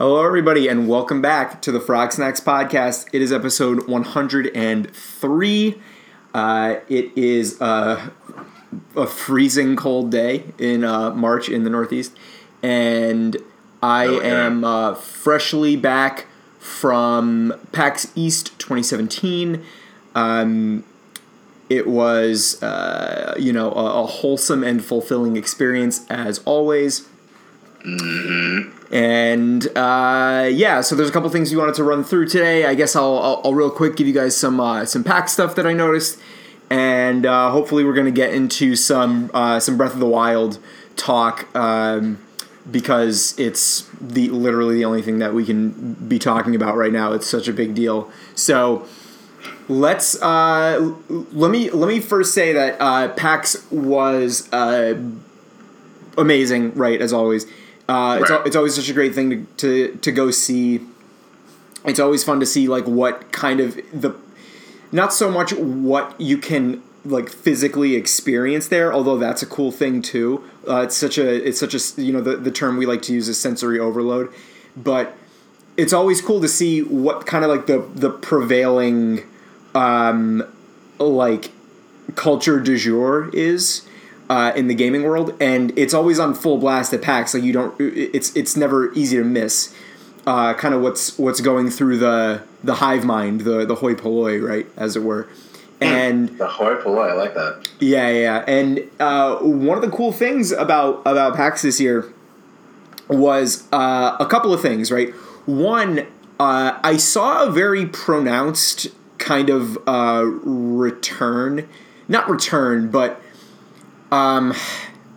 Hello, everybody, and welcome back to the Frog Snacks podcast. It is episode 103. Uh, it is uh, a freezing cold day in uh, March in the Northeast, and I Oh, yeah. am uh, freshly back from PAX East 2017. Um, it was, uh, you know, a, a wholesome and fulfilling experience as always. And uh, yeah, so there's a couple things we wanted to run through today. I guess I'll, I'll, I'll real quick give you guys some uh, some pack stuff that I noticed, and uh, hopefully we're gonna get into some uh, some Breath of the Wild talk um, because it's the literally the only thing that we can be talking about right now. It's such a big deal. So let's uh, let me let me first say that uh, PAX was uh, amazing, right? As always, uh, it's, Right. al- it's always such a great thing to, to to go see. It's always fun to see like what kind of the not so much what you can like physically experience there, although that's a cool thing too. Uh, it's such a it's such a you know the the term we like to use is sensory overload, but it's always cool to see what kind of like the the prevailing um like culture du jour is uh, in the gaming world, and it's always on full blast at PAX. Like you don't, it's it's never easy to miss. Uh, kind of what's what's going through the the hive mind, the the hoi polloi, right, as it were. And The hoi polloi, I like that. yeah, yeah, yeah. and uh, one of the cool things about about PAX this year was uh, a couple of things, right? One, uh, I saw a very pronounced kind of uh, return, not return, but um,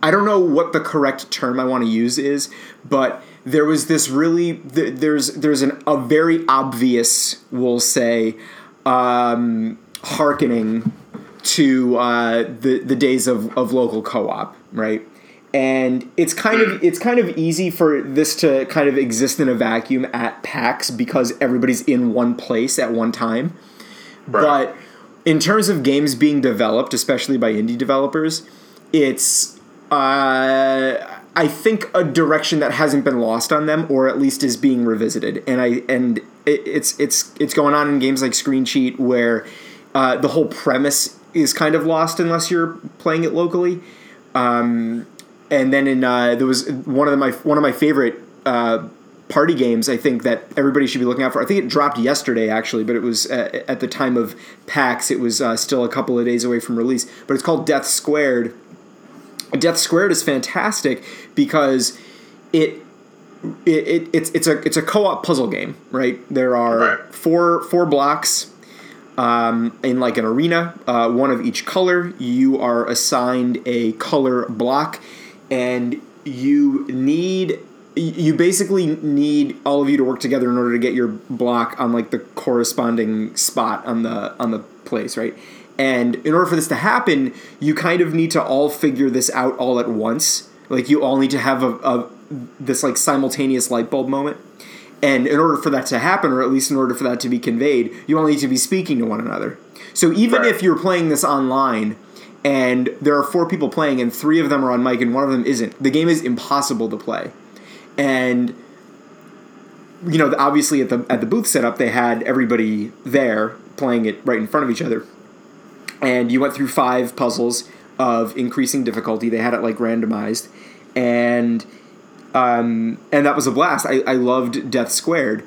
I don't know what the correct term I want to use is, but there was this really there's there's an, a very obvious, we'll say, um, hearkening to uh, the the days of, of local co-op, right? And it's kind of it's kind of easy for this to kind of exist in a vacuum at PAX because everybody's in one place at one time. But in terms of games being developed, especially by indie developers, it's uh, I think a direction that hasn't been lost on them, or at least is being revisited. And I and it, it's it's it's going on in games like Screen Cheat, where uh, the whole premise is kind of lost unless you're playing it locally. Um, and then in uh, there was one of my one of my favorite uh, party games I think that everybody should be looking out for. I think it dropped yesterday actually, but it was uh, at the time of PAX. It was uh, still a couple of days away from release, but it's called Death Squared. Death Squared is fantastic because it. It, it, it's it's a it's a co-op puzzle game, right? There are Right. four four blocks um, in like an arena, uh, one of each color. You are assigned a color block, and you need you basically need all of you to work together in order to get your block on like the corresponding spot on the on the place, right? And in order for this to happen, you kind of need to all figure this out all at once. Like you all need to have a, a this like simultaneous light bulb moment. And in order for that to happen, or at least in order for that to be conveyed, you all need to be speaking to one another. So even Right. if you're playing this online and there are four people playing and three of them are on mic and one of them isn't, the game is impossible to play. And you know, obviously at the at the booth setup, they had everybody there playing it right in front of each other. And you went through five puzzles of increasing difficulty. They had it like randomized, and um, and that was a blast. I, I loved Death Squared.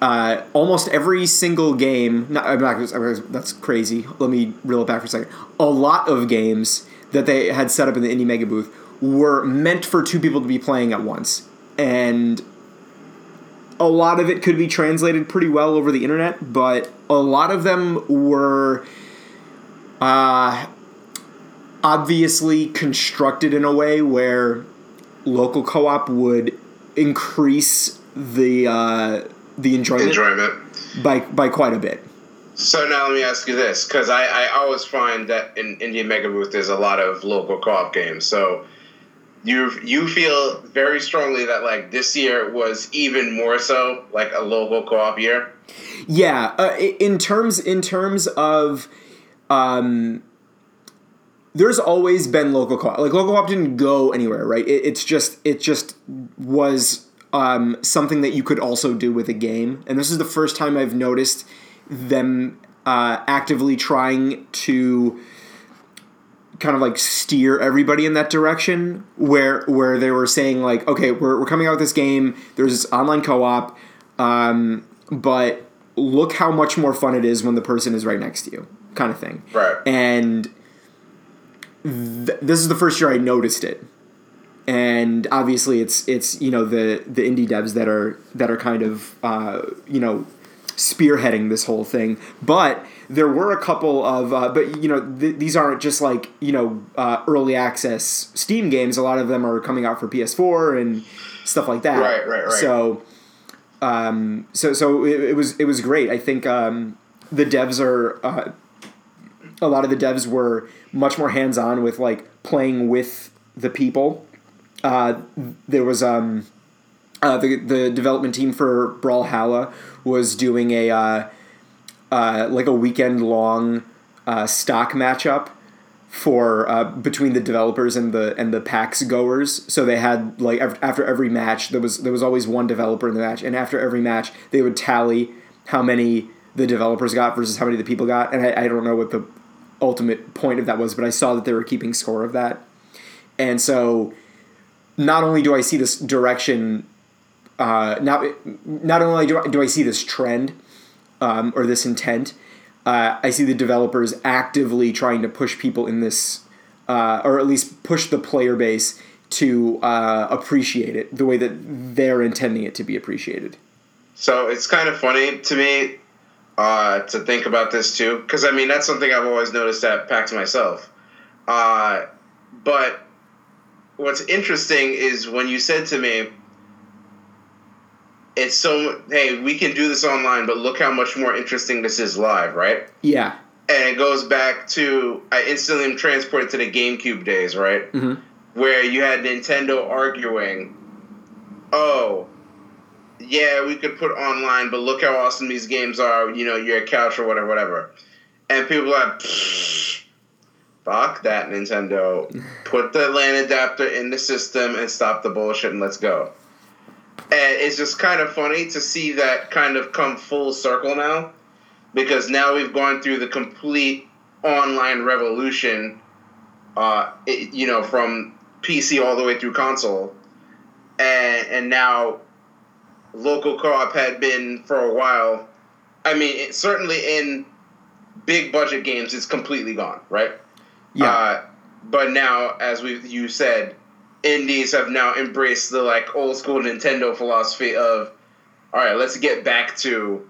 Uh, almost every single game. Not, I'm not, that's crazy. Let me reel it back for a second. A lot of games that they had set up in the indie mega booth were meant for two people to be playing at once, and a lot of it could be translated pretty well over the internet. But a lot of them were uh, obviously constructed in a way where local co-op would increase the uh, the enjoyment Enjoyment. by by quite a bit. So now let me ask you this, because I, I always find that in Indie Mega Booth there's a lot of local co-op games. So you you feel very strongly that like this year was even more so like a local co-op year. Yeah, uh, in terms in terms of, um, there's always been local co-op. Like local co-op didn't go anywhere, right? It, it's just it just was um, something that you could also do with a game, and this is the first time I've noticed them uh, actively trying to kind of like steer everybody in that direction where where they were saying like okay we're, we're coming out with this game there's this online co-op um, but look how much more fun it is when the person is right next to you kind of thing. Right. and th- this is the first year I noticed it. And obviously it's it's you know the the indie devs that are that are kind of uh, you know spearheading this whole thing. But there were a couple of uh, but you know th- these aren't just like you know uh, early access steam games. A lot of them are coming out for ps4 and stuff like that. Right, right, right. so um, so so it, it was it was great. I think um, the devs are uh, a lot of the devs were much more hands on with like playing with the people. Uh, there was um, uh, the the development team for Brawlhalla was doing a uh, uh, like a weekend long uh, stock matchup for uh, between the developers and the and the PAX goers. So they had like after every match there was there was always one developer in the match, and after every match they would tally how many the developers got versus how many the people got. And I, I don't know what the ultimate point of that was, but I saw that they were keeping score of that. And so not only do I see this direction, uh, not not only do I, do I see this trend um, or this intent, uh, I see the developers actively trying to push people in this, uh, or at least push the player base to uh, appreciate it the way that they're intending it to be appreciated. So it's kind of funny to me uh, to think about this too, because I mean that's something I've always noticed at PAX myself. Uh, but what's interesting is when you said to me, "It's so hey, we can do this online, but look how much more interesting this is live, right?" Yeah. And it goes back to I instantly am transported to the GameCube days, right? hmm where you had Nintendo arguing, "Oh, yeah, we could put online, but look how awesome these games are. You know, your couch or whatever, whatever." And people are like, "Fuck that, Nintendo! Put the LAN adapter in the system and stop the bullshit, and let's go." And it's just kind of funny to see that kind of come full circle now, because now we've gone through the complete online revolution uh, it, you know, from PC all the way through console, and and now local co-op had been for a while. I mean, it, certainly in big budget games, it's completely gone, right? Yeah. Uh, but now, as we you said, indies have now embraced the like old school Nintendo philosophy of, all right, let's get back to,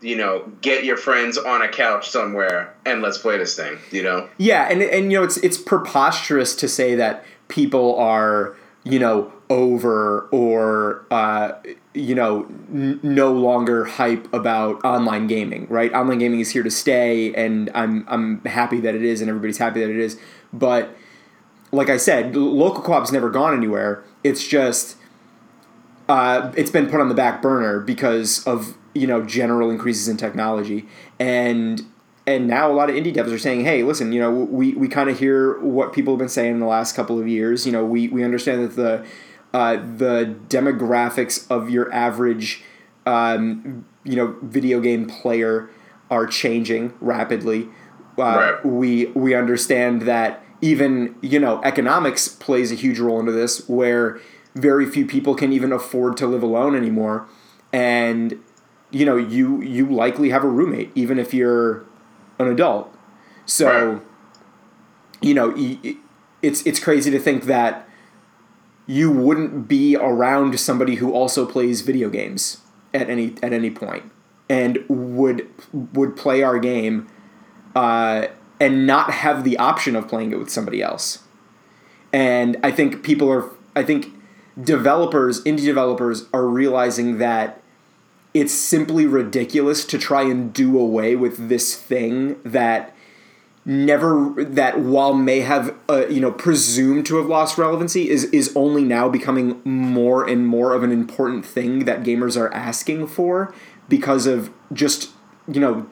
you know, get your friends on a couch somewhere and let's play this thing. You know. Yeah, and and you know it's it's preposterous to say that people are you know over or uh, you know n- no longer hype about online gaming. Right, online gaming is here to stay, and I'm I'm happy that it is, and everybody's happy that it is. But like I said, local co-op's never gone anywhere. It's just uh, it's been put on the back burner because of you know general increases in technology and and now a lot of indie devs are saying hey listen you know we, we kind of hear what people have been saying in the last couple of years you know we, we understand that the uh, the demographics of your average um, you know video game player are changing rapidly uh, Right. we we understand that even you know economics plays a huge role into this where very few people can even afford to live alone anymore and you know you you likely have a roommate even if you're an adult so Right. you know it's it's crazy to think that you wouldn't be around somebody who also plays video games at any at any point and would would play our game uh, and not have the option of playing it with somebody else. And I think people are I think developers, indie developers are realizing that it's simply ridiculous to try and do away with this thing that never that while may have uh, you know presumed to have lost relevancy is is only now becoming more and more of an important thing that gamers are asking for because of just you know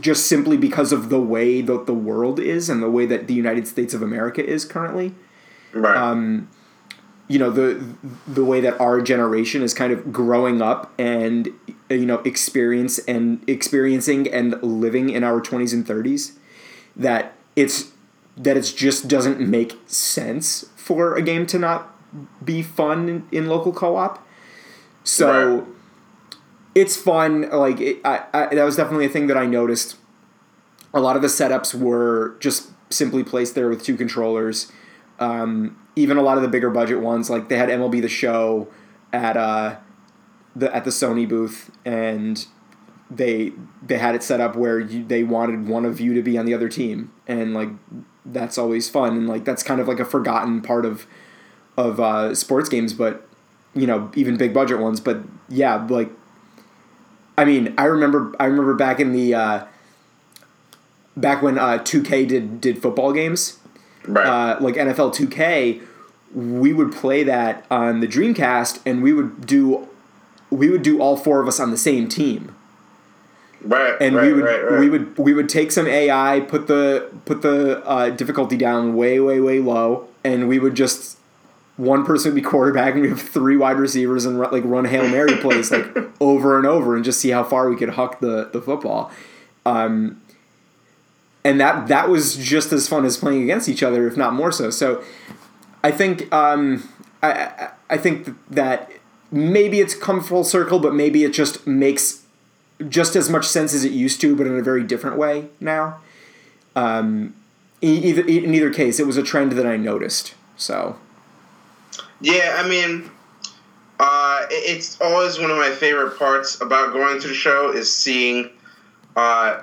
just simply because of the way that the world is and the way that the United States of America is currently Right. Um, you know the the way that our generation is kind of growing up and you know experience and experiencing and living in our 20s and 30s that it's that it just doesn't make sense for a game to not be fun in, in local co-op. So Right. it's fun like it, I, I that was definitely a thing that i noticed. A lot of the setups were just simply placed there with two controllers. Um, even a lot of the bigger budget ones like they had mlb the show at uh, the at the sony booth and they they had it set up where you, they wanted one of you to be on the other team. And like that's always fun. And like that's kind of like a forgotten part of of uh, sports games but you know even big budget ones. But yeah like i mean i remember i remember back in the uh, back when uh, 2k did did football games. Right. uh, like NFL 2K, we would play that on the Dreamcast, and we would do we would do all four of us on the same team, right. and right, we would right, right. we would we would take some AI, put the put the uh, difficulty down way way way low, and we would just one person would be quarterback, and we have three wide receivers, and run, like run hail mary plays like over and over, and just see how far we could huck the the football. Um, and that that was just as fun as playing against each other, if not more so. So, I think um, I, I I think that maybe it's come full circle, but maybe it just makes just as much sense as it used to, but in a very different way now. Um, e- either in either case, it was a trend that I noticed. So Yeah, I mean, uh, it's always one of my favorite parts about going to the show is seeing uh,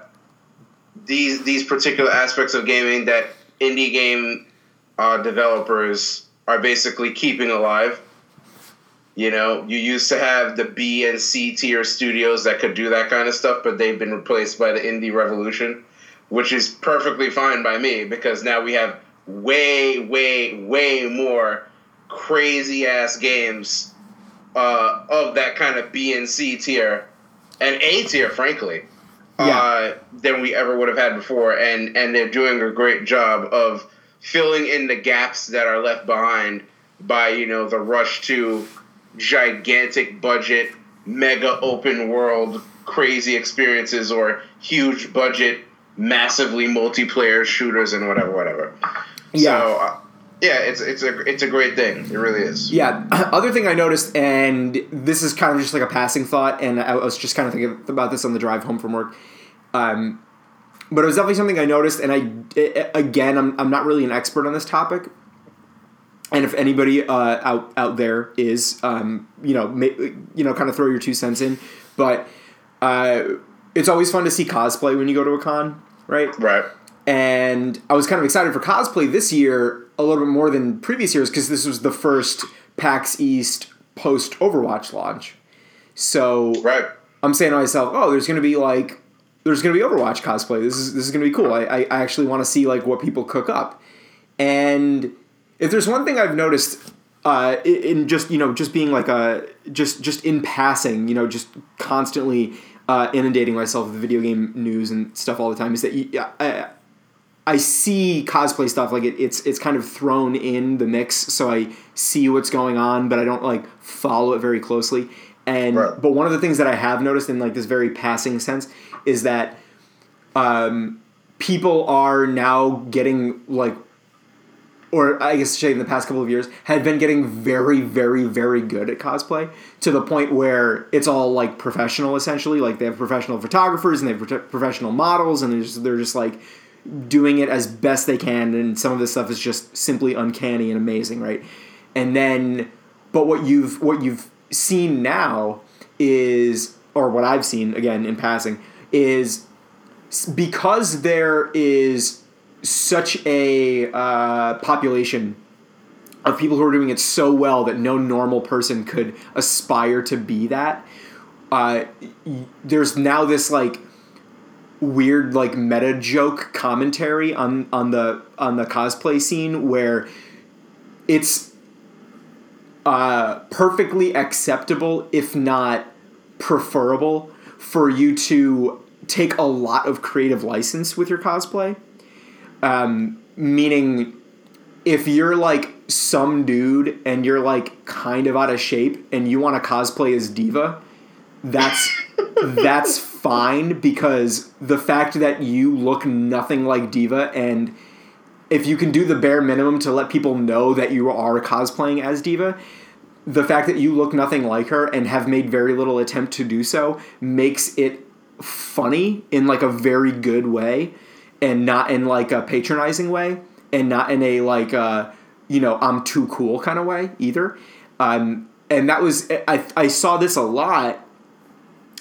these these particular aspects of gaming that indie game uh, developers are basically keeping alive. You know, you used to have the B and C tier studios that could do that kind of stuff, but they've been replaced by the indie revolution, which is perfectly fine by me because now we have way, way, way more crazy ass games uh, of that kind of B and C tier and A tier, frankly, Yeah. uh, than we ever would have had before. And and they're doing a great job of filling in the gaps that are left behind by you know the rush to gigantic budget, mega open world, crazy experiences or huge budget, massively multiplayer shooters and whatever, whatever. Yeah. So, uh, yeah, it's it's a it's a great thing. It really is. Yeah. Other thing I noticed, and this is kind of just like a passing thought, and I was just kind of thinking about this on the drive home from work. Um, but it was definitely something I noticed, and I i again, I'm I'm not really an expert on this topic. And if anybody uh, out out there is, um, you know, ma- you know, kind of throw your two cents in. But uh, it's always fun to see cosplay when you go to a con, right? Right. and I was kind of excited for cosplay this year a little bit more than previous years because this was the first PAX East post Overwatch launch. So Right. I'm saying to myself, oh, there's gonna be like there's gonna be Overwatch cosplay. This is this is gonna be cool. I, I, I actually want to see like what people cook up. And if there's one thing I've noticed uh, in just you know just being like a just just in passing, you know, just constantly uh, inundating myself with video game news and stuff all the time is that you, I, I see cosplay stuff like it, it's it's kind of thrown in the mix, so I see what's going on, but I don't like follow it very closely. And Right. but one of the things that I have noticed in like this very passing sense is that um, people are now getting like, or I guess say in the past couple of years, had been getting very, very, very good at cosplay to the point where it's all like professional essentially. Like they have professional photographers and they have professional models, and they're just, they're just like doing it as best they can. And some of this stuff is just simply uncanny and amazing, right? And then, but what you've what you've seen now is, or what I've seen again in passing is because there is such a uh, population of people who are doing it so well that no normal person could aspire to be that. Uh, there's now this like weird like meta joke commentary on on the on the cosplay scene where it's uh, perfectly acceptable, if not preferable, for you to take a lot of creative license with your cosplay. Um, meaning, if you're like some dude and you're like kind of out of shape and you want to cosplay as D.Va, that's that's fine because the fact that you look nothing like D.Va and if you can do the bare minimum to let people know that you are cosplaying as D.Va, the fact that you look nothing like her and have made very little attempt to do so makes it funny in like a very good way and not in like a patronizing way and not in a like uh you know i'm too cool kind of way either. Um and that was i i saw this a lot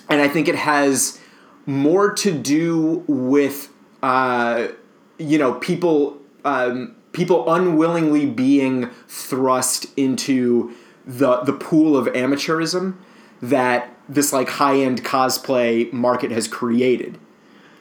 and i think it has more to do with uh you know people um people unwillingly being thrust into the the pool of amateurism that this like high end cosplay market has created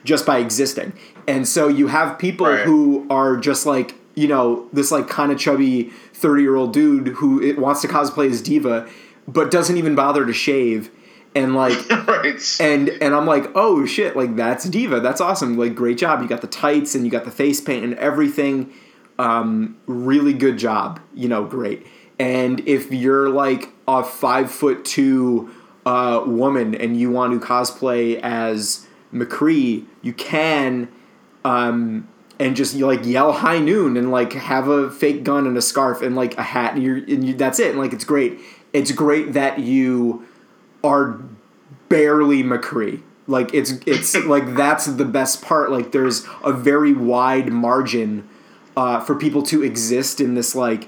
just by existing. And so you have people Right. who are just like, you know, this like kind of chubby 30 year old dude who it wants to cosplay as D.Va, but doesn't even bother to shave. And like, right. and and I'm like, oh shit, like that's D.Va, that's awesome, like great job. You got the tights and you got the face paint and everything. Um, really good job, you know, great. And if you're like a five foot two uh, woman and you want to cosplay as McCree, you can, um, and just you like yell high noon and like have a fake gun and a scarf and like a hat and you're and you, that's it. And like it's great. It's great that you are barely McCree. Like it's it's like that's the best part. Like there's a very wide margin uh, for people to exist in this like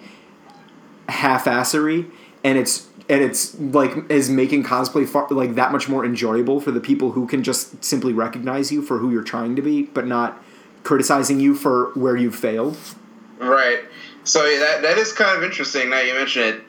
half-assery, and it's and it's like is making cosplay far, like that much more enjoyable for the people who can just simply recognize you for who you're trying to be, but not criticizing you for where you've failed. Right. So yeah, that that is kind of interesting. Now you mention it.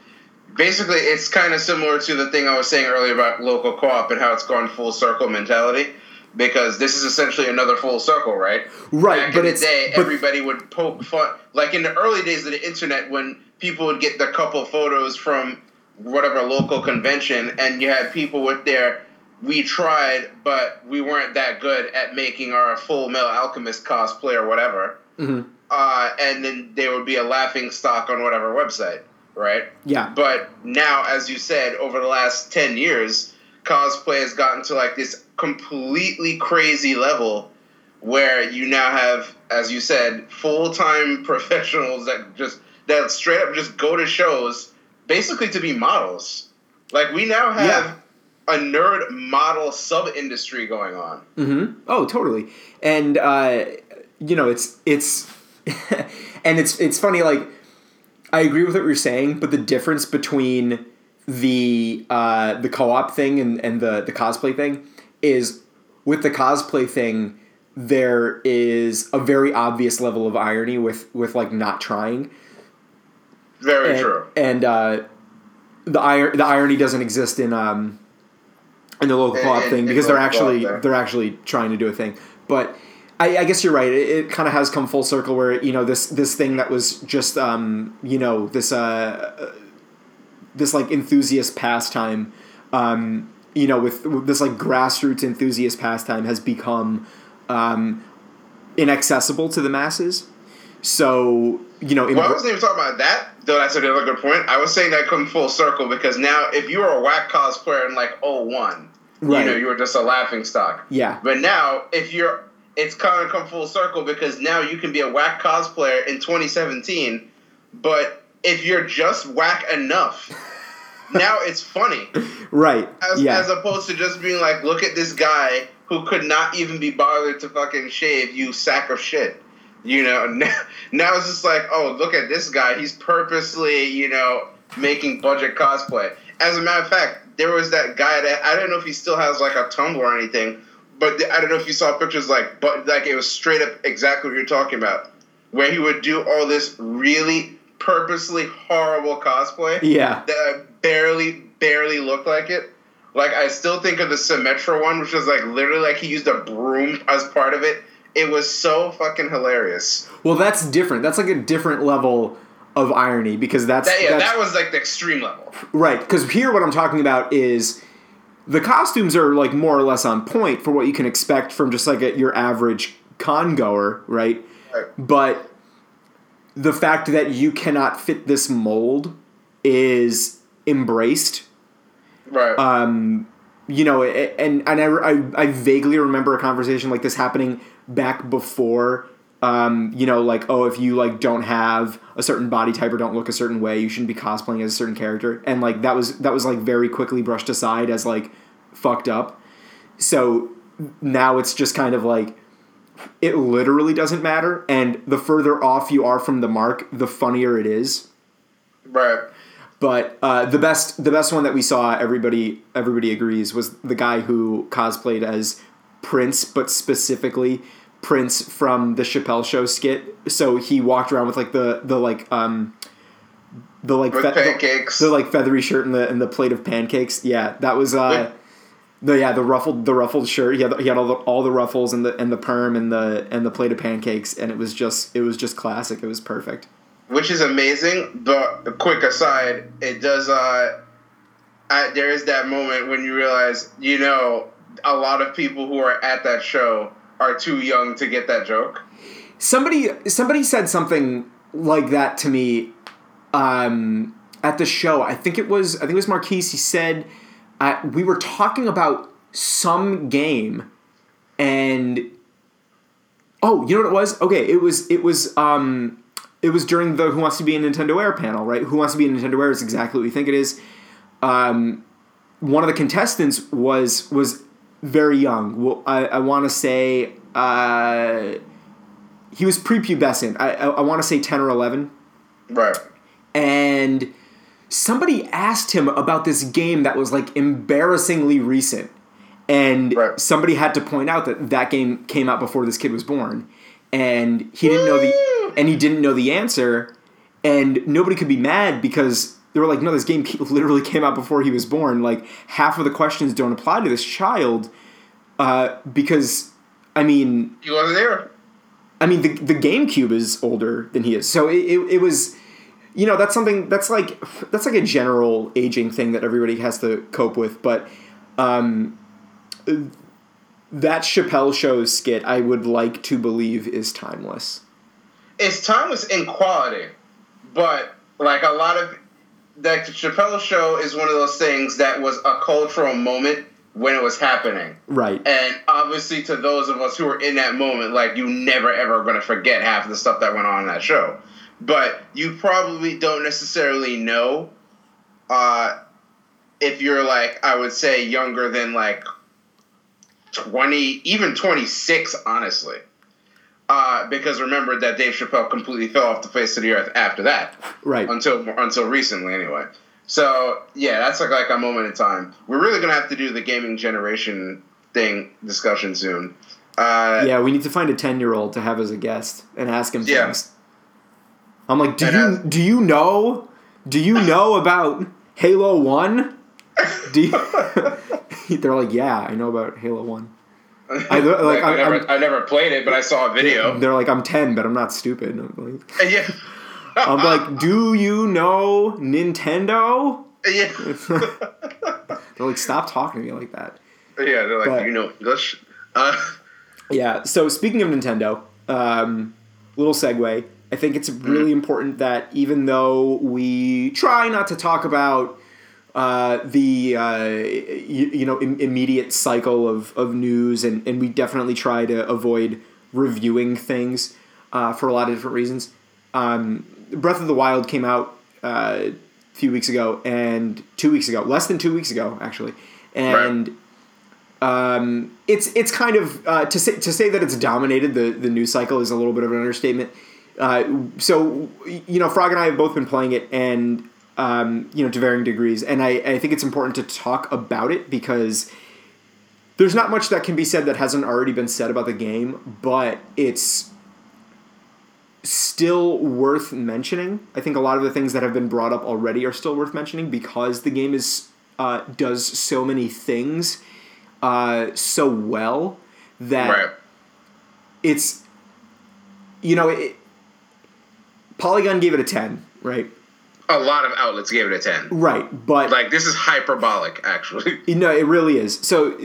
Basically, it's kind of similar to the thing I was saying earlier about local co-op and how it's gone full circle mentality. Because this is essentially another full circle, right? Right, Back but in the it's- day, everybody would poke fun. Like in the early days of the internet, when people would get the couple photos from whatever local convention, and you had people with their we tried, but we weren't that good at making our full metal alchemist cosplay or whatever Mm-hmm. uh, and then there would be a laughing stock on whatever website, right? Yeah. But now, as you said, over the last 10 years, cosplay has gotten to like this completely crazy level where you now have, as you said, full time professionals that just, that straight up just go to shows basically to be models. Like, we now have Yeah. a nerd model sub industry going on. Mm-hmm. Oh, totally. And uh, you know, it's it's and it's it's funny. Like, I agree with what you're saying, but the difference between the uh, the co-op thing and, and the the cosplay thing is with the cosplay thing there is a very obvious level of irony with with like not trying Very and, true. and uh, the ir- the irony doesn't exist in um in the local co-op thing because they're actually they're actually trying to do a thing. But I, I guess you're right. It, it kind of has come full circle where you know this this thing that was just um you know this uh this like enthusiast pastime um you know with, with this like grassroots enthusiast pastime has become um inaccessible to the masses. So you know, in, Well, I wasn't even talking about that, though that's another good point. I was saying that come full circle because now if you were a whack cosplayer in like 01, Right. you know, you were just a laughing stock. yeah, But now if you're it's kind of come full circle because now you can be a whack cosplayer in 2017, but if you're just whack enough, now it's funny. right, As, yeah. as opposed to just being like, look at this guy who could not even be bothered to fucking shave, you sack of shit. You know, now, now it's just like, oh, look at this guy. He's purposely, you know, making budget cosplay. As a matter of fact, there was that guy that I don't know if he still has like a Tumblr or anything, but I don't know if you saw pictures like, but like it was straight up exactly what you're talking about, where he would do all this really purposely horrible cosplay yeah. that barely barely looked like it. Like I still think of the Symmetra one, which was like literally like he used a broom as part of it. It was so fucking hilarious. Well, that's different. That's like a different level of irony because that's, That, yeah, that's that was like the extreme level. right. Because here, what I'm talking about is the costumes are like more or less on point for what you can expect from just like a, your average con goer, right? Right. But the fact that you cannot fit this mold is embraced. Right. Um, you know, and and I, I, I vaguely remember a conversation like this happening back before. Um, you know, like oh, if you like don't have a certain body type or don't look a certain way, you shouldn't be cosplaying as a certain character, and like that was that was like very quickly brushed aside as like fucked up. So now it's just kind of like it literally doesn't matter, and the further off you are from the mark, the funnier it is. right. But uh, the best the best one that we saw, everybody everybody agrees, was the guy who cosplayed as Prince, but specifically Prince from the Chappelle Show skit. So he walked around with like the the like um the like fe- pancakes. the, the like feathery shirt and the and the plate of pancakes. Yeah, that was uh the yeah the ruffled the ruffled shirt. He had he had all the all the ruffles and the and the perm and the and the plate of pancakes, and it was just it was just classic. It was perfect. which is amazing. But a quick aside, it does. Uh, I, there is that moment when you realize, you know, a lot of people who are at that show are too young to get that joke. somebody somebody said something like that to me um, at the show. I think it was I think it was Marquise. He said uh, we were talking about some game, and oh, you know what it was? Okay, it was it was um, it was during the Who Wants to Be a Nintendo Air panel, right? Who Wants to Be a Nintendo Air is exactly what we think it is. Um, one of the contestants was was very young. Well, I, I want to say uh, he was prepubescent. I I, I want to say ten or eleven, Right. and somebody asked him about this game that was like embarrassingly recent, and Right. somebody had to point out that that game came out before this kid was born, and he didn't know the and he didn't know the answer, and nobody could be mad because. They were like, no, this game literally came out before he was born. Like, half of the questions don't apply to this child uh, because, I mean, You wasn't there. I mean, the, the GameCube is older than he is, so it, it, it was, you know, that's something that's like that's like a general aging thing that everybody has to cope with. But um, that Chappelle show skit, I would like to believe, is timeless. It's timeless in quality, but like a lot of that Chappelle show is one of those things that was a cultural moment when it was happening. Right. And obviously, to those of us who were in that moment, like you never ever going to forget half of the stuff that went on in that show. But you probably don't necessarily know uh, if you're like, I would say, younger than like 20, even 26, honestly. Uh, because remember that Dave Chappelle completely fell off the face of the earth after that Right. until until recently anyway. So yeah, that's like like a moment in time. We're really gonna have to do the gaming generation thing discussion soon. Uh, Yeah, we need to find a ten year old to have as a guest and ask him Yeah. things. I'm like, do you do you know do you know about Halo One? Do you, they're like, yeah, I know about Halo One. I like, like, I, never I'm- never played it, but I saw a video. They're like, I'm ten, but I'm not stupid. I'm like, yeah, I'm like, do you know Nintendo? yeah, They're like, stop talking to me like that. yeah. They're like, But- you know English. Uh, Yeah. So speaking of Nintendo, um, little segue. I think it's really important that even though we try not to talk about uh, the uh, you, you know Im- immediate cycle of, of news, and, and we definitely try to avoid reviewing things uh, for a lot of different reasons. Um, Breath of the Wild came out uh, a few weeks ago, and two weeks ago, less than two weeks ago, actually, and um, it's it's kind of uh, to say to say that it's dominated the the news cycle is a little bit of an understatement. Uh, so you know, Frog and I have both been playing it, and um, you know, to varying degrees, and I, I think it's important to talk about it because there's not much that can be said that hasn't already been said about the game, but it's still worth mentioning. I think a lot of the things that have been brought up already are still worth mentioning because the game is uh, does so many things uh, so well that right. it's you know it, Polygon gave it a ten, right? A lot of outlets gave it a ten. Right, but Like this is hyperbolic, actually. You know, it really is. So,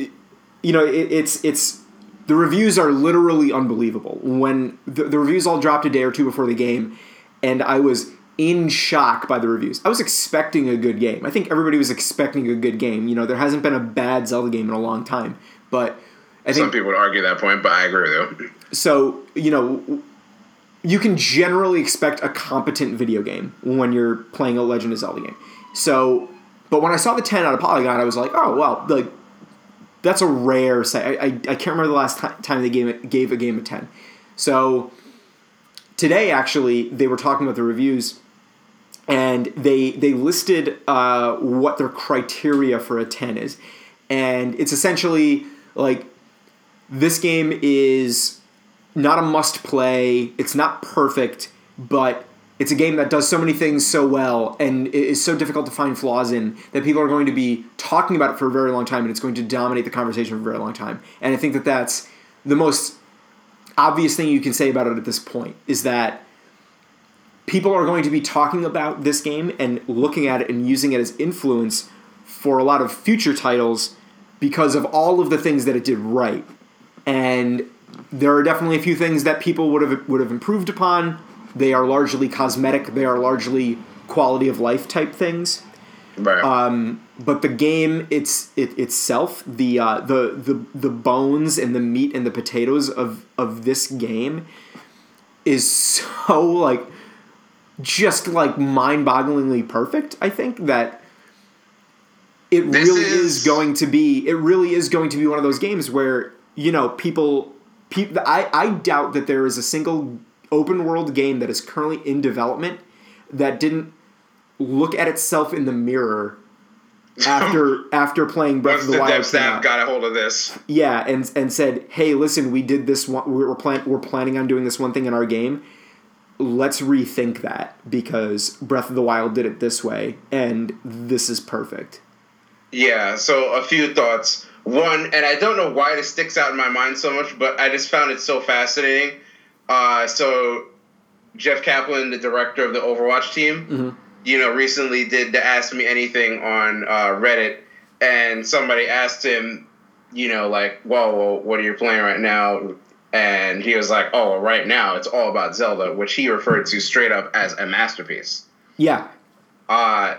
you know, it, it's it's the reviews are literally unbelievable. When the, the reviews all dropped a day or two before the game, and I was in shock by the reviews. I was expecting a good game. I think everybody was expecting a good game. You know, there hasn't been a bad Zelda game in a long time, but I think Some people would argue that point, but I agree with you. so. You know, you can generally expect a competent video game when you're playing a Legend of Zelda game. So, but when I saw the 10 out of Polygon, I was like, oh well, like that's a rare set. I, I, I can't remember the last ti- time they gave gave a game a 10. So today, actually, they were talking about the reviews, and they they listed uh, what their criteria for a 10 is, and it's essentially like this game is not a must play. It's not perfect, but it's a game that does so many things so well and is so difficult to find flaws in that people are going to be talking about it for a very long time and it's going to dominate the conversation for a very long time. And I think that that's the most obvious thing you can say about it at this point is that people are going to be talking about this game and looking at it and using it as influence for a lot of future titles because of all of the things that it did right. And there are definitely a few things that people would have would have improved upon. They are largely cosmetic. They are largely quality of life type things. Right. Um, but the game it's it, itself, the uh, the the the bones and the meat and the potatoes of of this game is so like just like mind-bogglingly perfect. I think that it This really is, is- going to be it really is going to be one of those games where you know people people I, I doubt that there is a single open world game that is currently in development that didn't look at itself in the mirror after after playing Breath of the, the Wild. dev came staff out. got a hold of this. Yeah, and and said, "Hey, listen, we did this one. We're plan- we're planning on doing this one thing in our game. Let's rethink that because Breath of the Wild did it this way, and this is perfect." Yeah, so a few thoughts. One, and I don't know why this sticks out in my mind so much, but I just found it so fascinating. Uh, so, Jeff Kaplan, the director of the Overwatch team, you know, recently did the Ask Me Anything on uh, Reddit, and somebody asked him, you know, like, well, well, what are you playing right now? And he was like, oh, right now it's all about Zelda, which he referred to straight up as a masterpiece Yeah, uh,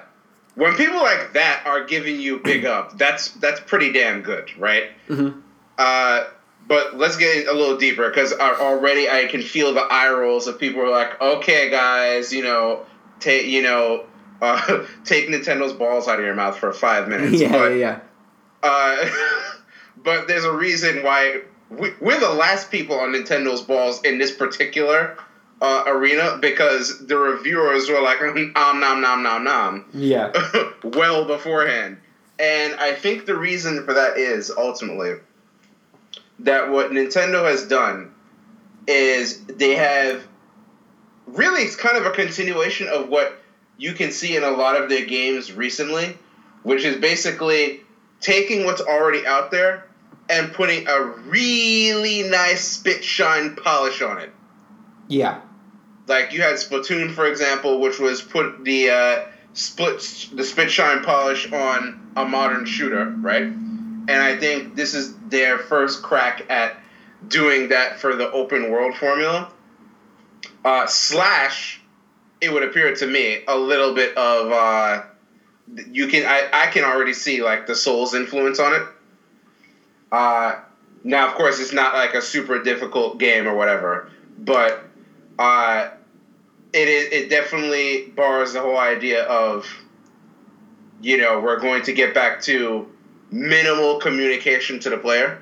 when people like that are giving you big up, that's that's pretty damn good, right? Mhm. Uh, but let's get a little deeper because already I can feel the eye rolls of people who are like, okay, guys, you know, take you know, uh, take Nintendo's balls out of your mouth for five minutes. yeah, but, yeah, yeah. uh, but there's a reason why we, we're the last people on Nintendo's balls in this particular uh, arena because the reviewers were like, um, nom, nom, nom, nom, Yeah, well beforehand. And I think the reason for that is ultimately that what Nintendo has done is they have really it's kind of a continuation of what you can see in a lot of their games recently, which is basically taking what's already out there and putting a really nice spit shine polish on it. Yeah, like you had Splatoon, for example, which was put the uh, split the spit shine polish on a modern shooter, right? And I think this is their first crack at doing that for the open world formula. Uh, slash, it would appear to me a little bit of uh, you can I, I can already see like the Souls influence on it. Uh, now, of course, it's not like a super difficult game or whatever, but uh, it is it definitely bars the whole idea of you know we're going to get back to minimal communication to the player.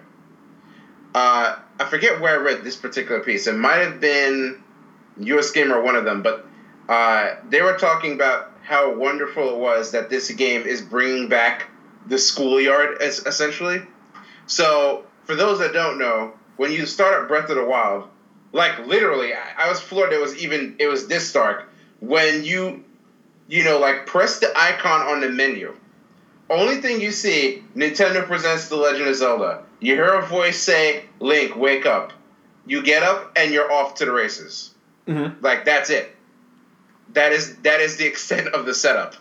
Uh, I forget where I read this particular piece. It might have been US Game or one of them, but uh, they were talking about how wonderful it was that this game is bringing back the schoolyard, essentially. So, for those that don't know, when you start up Breath of the Wild, like literally, I, I was floored. It was even it was this dark when you, you know, like press the icon on the menu. Only thing you see, Nintendo presents The Legend of Zelda. You hear a voice say, "Link, wake up." You get up and you're off to the races. Mhm. Like that's it. That is that is the extent of the setup.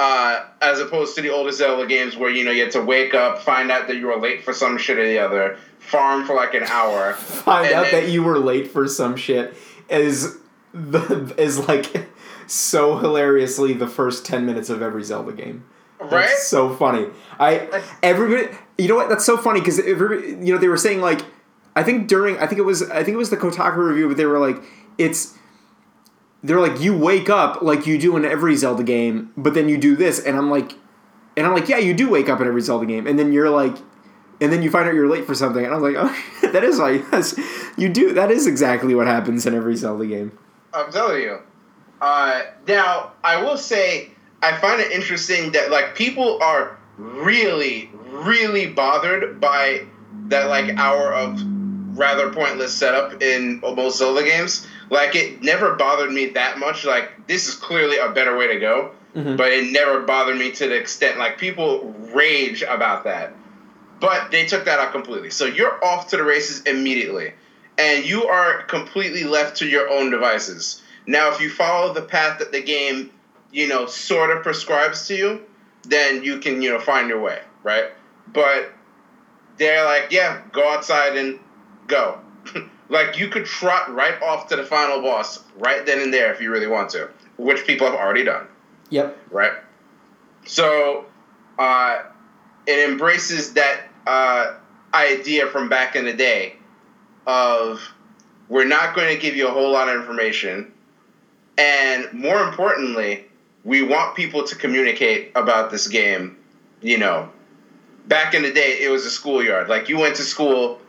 Uh, as opposed to the older Zelda games where you know you had to wake up, find out that you were late for some shit or the other, farm for like an hour, find out then- that you were late for some shit is the, is like so hilariously the first ten minutes of every Zelda game. Right? It's so funny. I everybody, you know what? That's so funny because you know they were saying like, I think during I think it was I think it was the Kotaku review, but they were like, it's they're like you wake up like you do in every Zelda game, but then you do this, and I'm like, and I'm like, yeah, you do wake up in every Zelda game, and then you're like, and then you find out you're late for something, and I'm like, oh, that is like, yes, you do. That is exactly what happens in every Zelda game. I'm telling you. Uh, now, I will say, I find it interesting that like people are really, really bothered by that like hour of rather pointless setup in most Zelda games. Like it never bothered me that much. Like this is clearly a better way to go, mm-hmm. but it never bothered me to the extent like people rage about that. But they took that out completely. So you're off to the races immediately, and you are completely left to your own devices. Now, if you follow the path that the game, you know, sort of prescribes to you, then you can, you know, find your way, right? But they're like, yeah, go outside and go. like you could trot right off to the final boss right then and there if you really want to, which people have already done. Yep. Right. So uh, it embraces that uh, idea from back in the day of we're not going to give you a whole lot of information, and more importantly, we want people to communicate about this game. You know, back in the day, it was a schoolyard. Like you went to school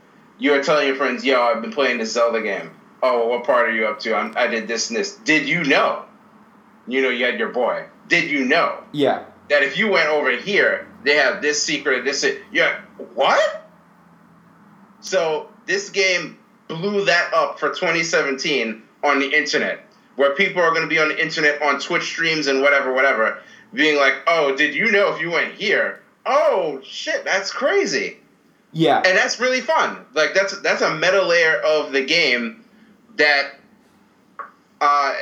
you were telling your friends, "Yo, I've been playing this Zelda game." Oh, what part are you up to? I'm, I did this and this. Did you know? You know, you had your boy. Did you know? Yeah. That if you went over here, they have this secret, this. It. Yeah. What? So this game blew that up for 2017 on the internet, where people are going to be on the internet on Twitch streams and whatever, whatever, being like, "Oh, did you know if you went here? Oh shit, that's crazy." Yeah, and that's really fun. Like that's that's a meta layer of the game that uh,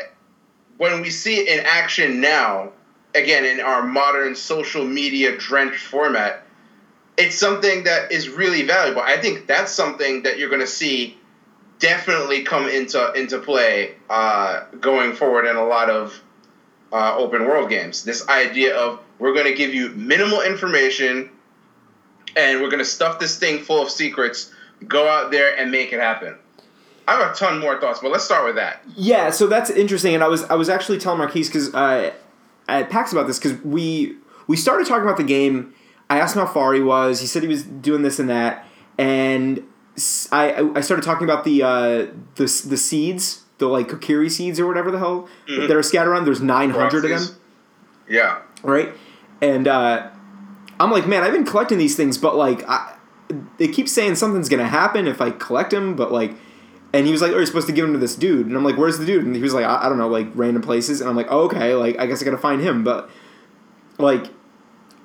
when we see it in action now, again in our modern social media drenched format, it's something that is really valuable. I think that's something that you're going to see definitely come into into play uh, going forward in a lot of uh, open world games. This idea of we're going to give you minimal information and we're gonna stuff this thing full of secrets. Go out there and make it happen. I have a ton more thoughts, but let's start with that. Yeah, so that's interesting, and I was I was actually telling Marquise because uh, at PAX about this because we we started talking about the game. I asked him how far he was. He said he was doing this and that, and I I started talking about the uh, the the seeds, the like kokiri seeds or whatever the hell mm-hmm. that are scattered around. There's nine hundred of them. Yeah. Right, and uh, I'm like, man, I've been collecting these things, but like, I, they keep saying something's gonna happen if I collect them, but like, and he was like, oh, you're supposed to give them to this dude, and I'm like, where's the dude? And he was like, I, I don't know, like random places, and I'm like, oh, okay, like I guess I gotta find him, but like.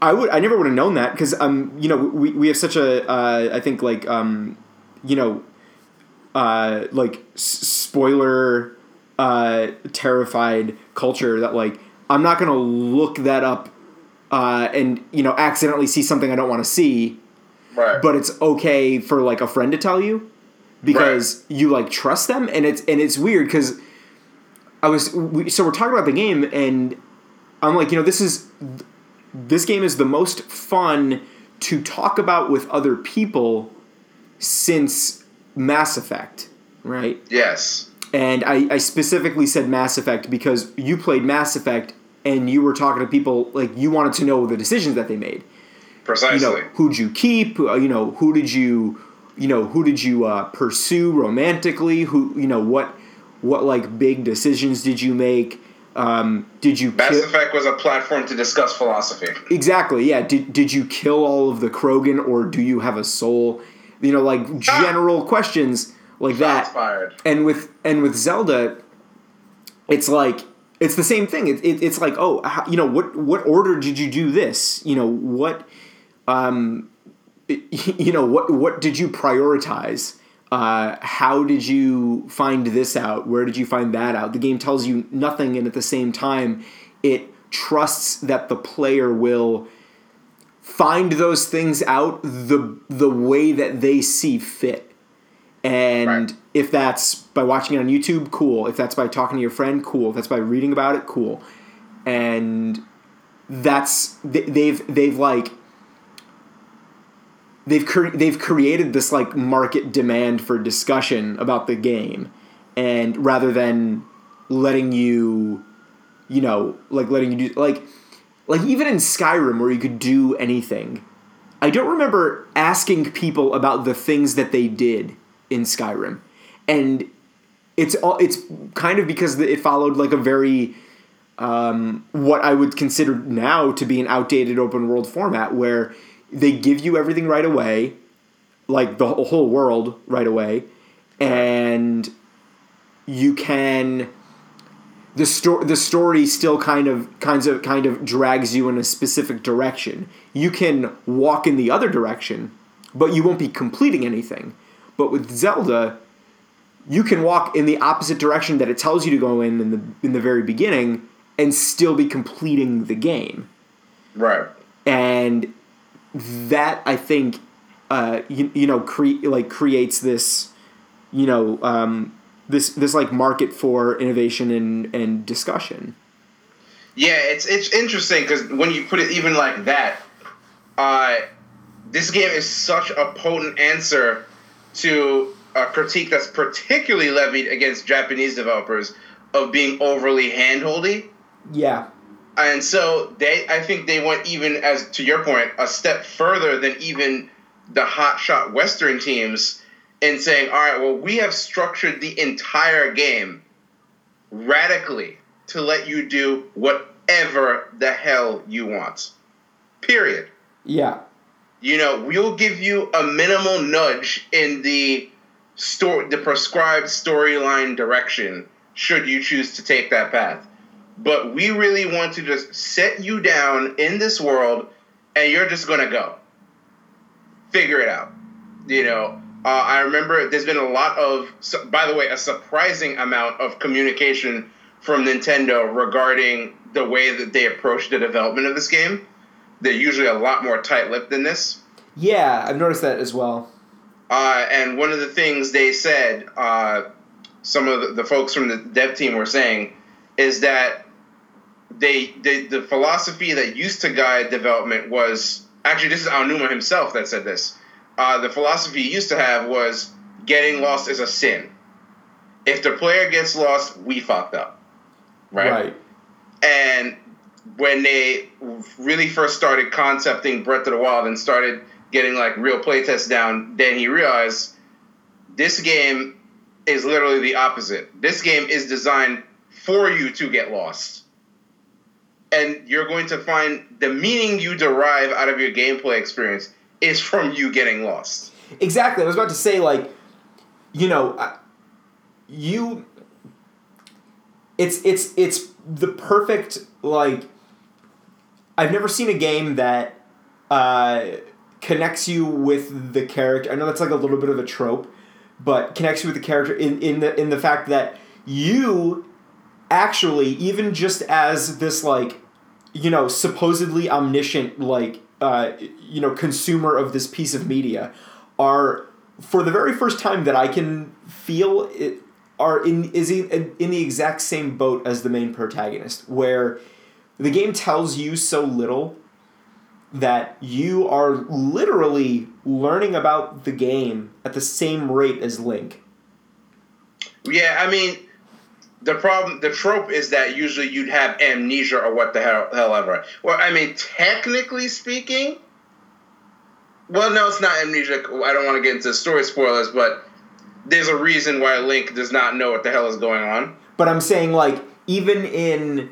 I would. I never would have known that because um, you know, we, we have such a uh, I think like um, you know, uh, like s- spoiler uh, terrified culture that like I'm not gonna look that up uh, and you know accidentally see something I don't want to see. Right. But it's okay for like a friend to tell you because right. you like trust them, and it's and it's weird because I was we, so we're talking about the game, and I'm like, you know, this is this game is the most fun to talk about with other people since Mass Effect, right? Yes. And I, I specifically said Mass Effect because you played Mass Effect and you were talking to people like you wanted to know the decisions that they made. Precisely. You know, who'd you keep? Uh, you know, who did you, you know, who did you uh, pursue romantically? Who, you know, what, what like big decisions did you make? Um, did you? Mass ki- Effect was a platform to discuss philosophy. Exactly. Yeah. Did Did you kill all of the Krogan, or do you have a soul? You know, like ah! general ah! questions like Shots that. Fired. And with and with Zelda, it's like it's the same thing. It, it, it's like, oh, how, you know, what what order did you do this? You know, what, um, you know, what what did you prioritize? Uh, how did you find this out? Where did you find that out? The game tells you nothing, and at the same time, it trusts that the player will find those things out the the way that they see fit. And right. If that's by watching it on YouTube, cool. If that's by talking to your friend, cool. If that's by reading about it, cool. And that's they've they've like they've cre- they've created this like market demand for discussion about the game and rather than letting you you know like letting you do like like even in Skyrim where you could do anything I don't remember asking people about the things that they did in Skyrim and it's all it's kind of because it followed like a very um, what I would consider now to be an outdated open world format where they give you everything right away, like the whole world right away, and you can the story the story still kind of kinds of kind of drags you in a specific direction. You can walk in the other direction, but you won't be completing anything. But with Zelda, you can walk in the opposite direction that it tells you to go in in the in the very beginning and still be completing the game. Right. And that I think uh, you, you know cre- like creates this you know um, this this like market for innovation and and discussion. Yeah, it's it's interesting because when you put it even like that, uh, this game is such a potent answer to a critique that's particularly levied against Japanese developers of being overly handholdy. Yeah. And so they, I think they went even as to your point, a step further than even the hotshot Western teams in saying, all right, well, we have structured the entire game radically to let you do whatever the hell you want. Period. Yeah. You know, we'll give you a minimal nudge in the story, the prescribed storyline direction, should you choose to take that path but we really want to just set you down in this world and you're just to go. Figure it out. You know, uh, I remember there's been a lot of, by the way, a surprising amount of communication from Nintendo regarding the way that they approach the development of this game. They're usually a lot more tight lipped than this. Yeah, I've noticed that as well. Uh, and one of the things they said, uh, some of the, the folks from the dev team were saying, is that they, they the philosophy that used to guide development was actually this is Aonuma himself that said this. Uh, the philosophy he used to have was getting lost is a sin. If the player gets lost, we fucked up, right? Right. And when they really first started concepting Breath of the Wild and started getting like real playtests down, then he realized this game is literally the opposite. This game is designed for you to get lost and you're going to find the meaning you derive out of your gameplay experience is from you getting lost. Exactly. I was about to say, like, you know, you. It's it's it's the perfect like. I've never seen a game that uh, connects you with the character. I know that's like a little bit of a trope, but connects you with the character in, in the in the fact that you actually even just as this like you know, supposedly omniscient, like, uh, you know, consumer of this piece of media are, for the very first time that I can feel it, are in is in, in the exact same boat as the main protagonist, where the game tells you so little that you are literally learning about the game at the same rate as Link. Yeah, I mean, the problem, the trope is that usually you'd have amnesia or what the hell, hell ever. Well, I mean, technically speaking, well, no, it's not amnesia. I don't want to get into story spoilers, but there's a reason why Link does not know what the hell is going on. But I'm saying, like, even in.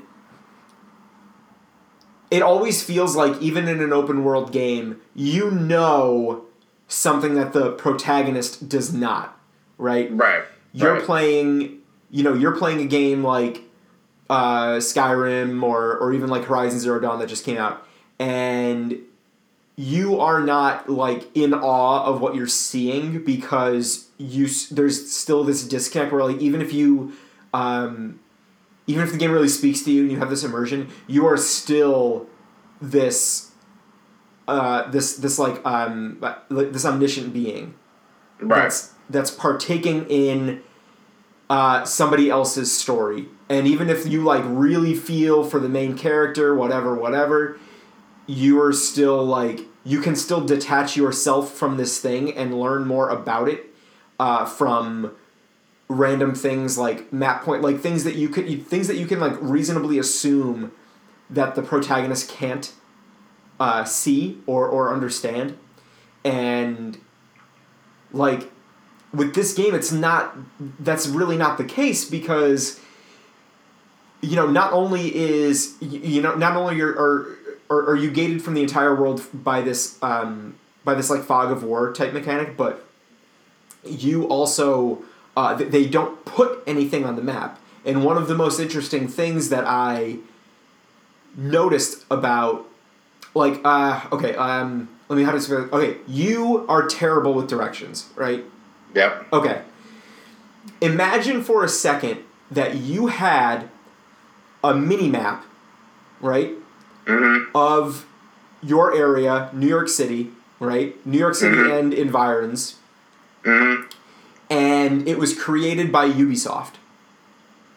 It always feels like, even in an open world game, you know something that the protagonist does not, right? Right. You're right. playing you know you're playing a game like uh, Skyrim or or even like Horizon Zero Dawn that just came out, and you are not like in awe of what you're seeing because you there's still this disconnect where like even if you um, even if the game really speaks to you and you have this immersion, you are still this uh, this this like um, this omniscient being right. that's that's partaking in uh, somebody else's story. And even if you like really feel for the main character, whatever, whatever, you are still like you can still detach yourself from this thing and learn more about it uh, from random things like map point, like things that you could things that you can like reasonably assume that the protagonist can't uh, see or or understand, and like with this game, it's not that's really not the case because you know not only is you know not only are are, are, are you gated from the entire world by this um, by this like fog of war type mechanic, but you also uh, they don't put anything on the map. And one of the most interesting things that I noticed about like uh okay um let me how to say okay you are terrible with directions right Yep. Okay. Imagine for a second that you had a mini map, right, Mm-hmm. of your area, New York City, right, New York City Mhm. and environs, Mm-hmm. And it was created by Ubisoft,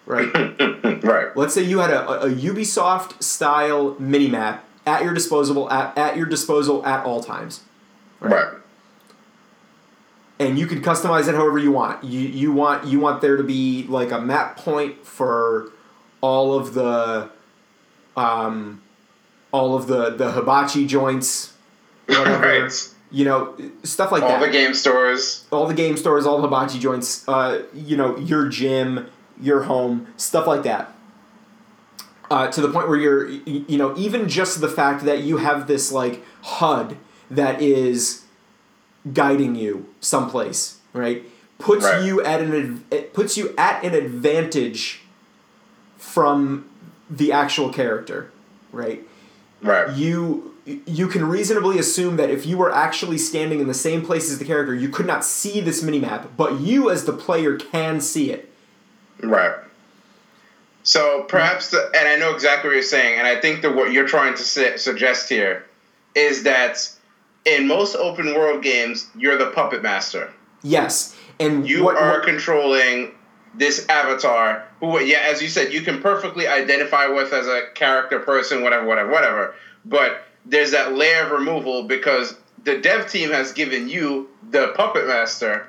right? right. Let's say you had a, a Ubisoft style mini map at your disposal at, at your disposal at all times. Right. and you can customize it however you want. You you want you want there to be like a map point for all of the um all of the the hibachi joints whatever Right. You know stuff like All that All the game stores. all the game stores all the hibachi joints uh you know your gym your home stuff like that uh, to the point where you're you know even just the fact that you have this like hud that is guiding you someplace right puts Right. you at an it puts you at an advantage from the actual character right Right. you you can reasonably assume that if you were actually standing in the same place as the character you could not see this minimap but you as the player can see it Right. So perhaps, the, and I know exactly what you're saying, and I think that what you're trying to su- suggest here is that in most open world games, you're the puppet master. yes and You what, are what- controlling this avatar who, yeah, as you said, you can perfectly identify with as a character, person, whatever, whatever, whatever. But there's that layer of removal because the dev team has given you, the puppet master,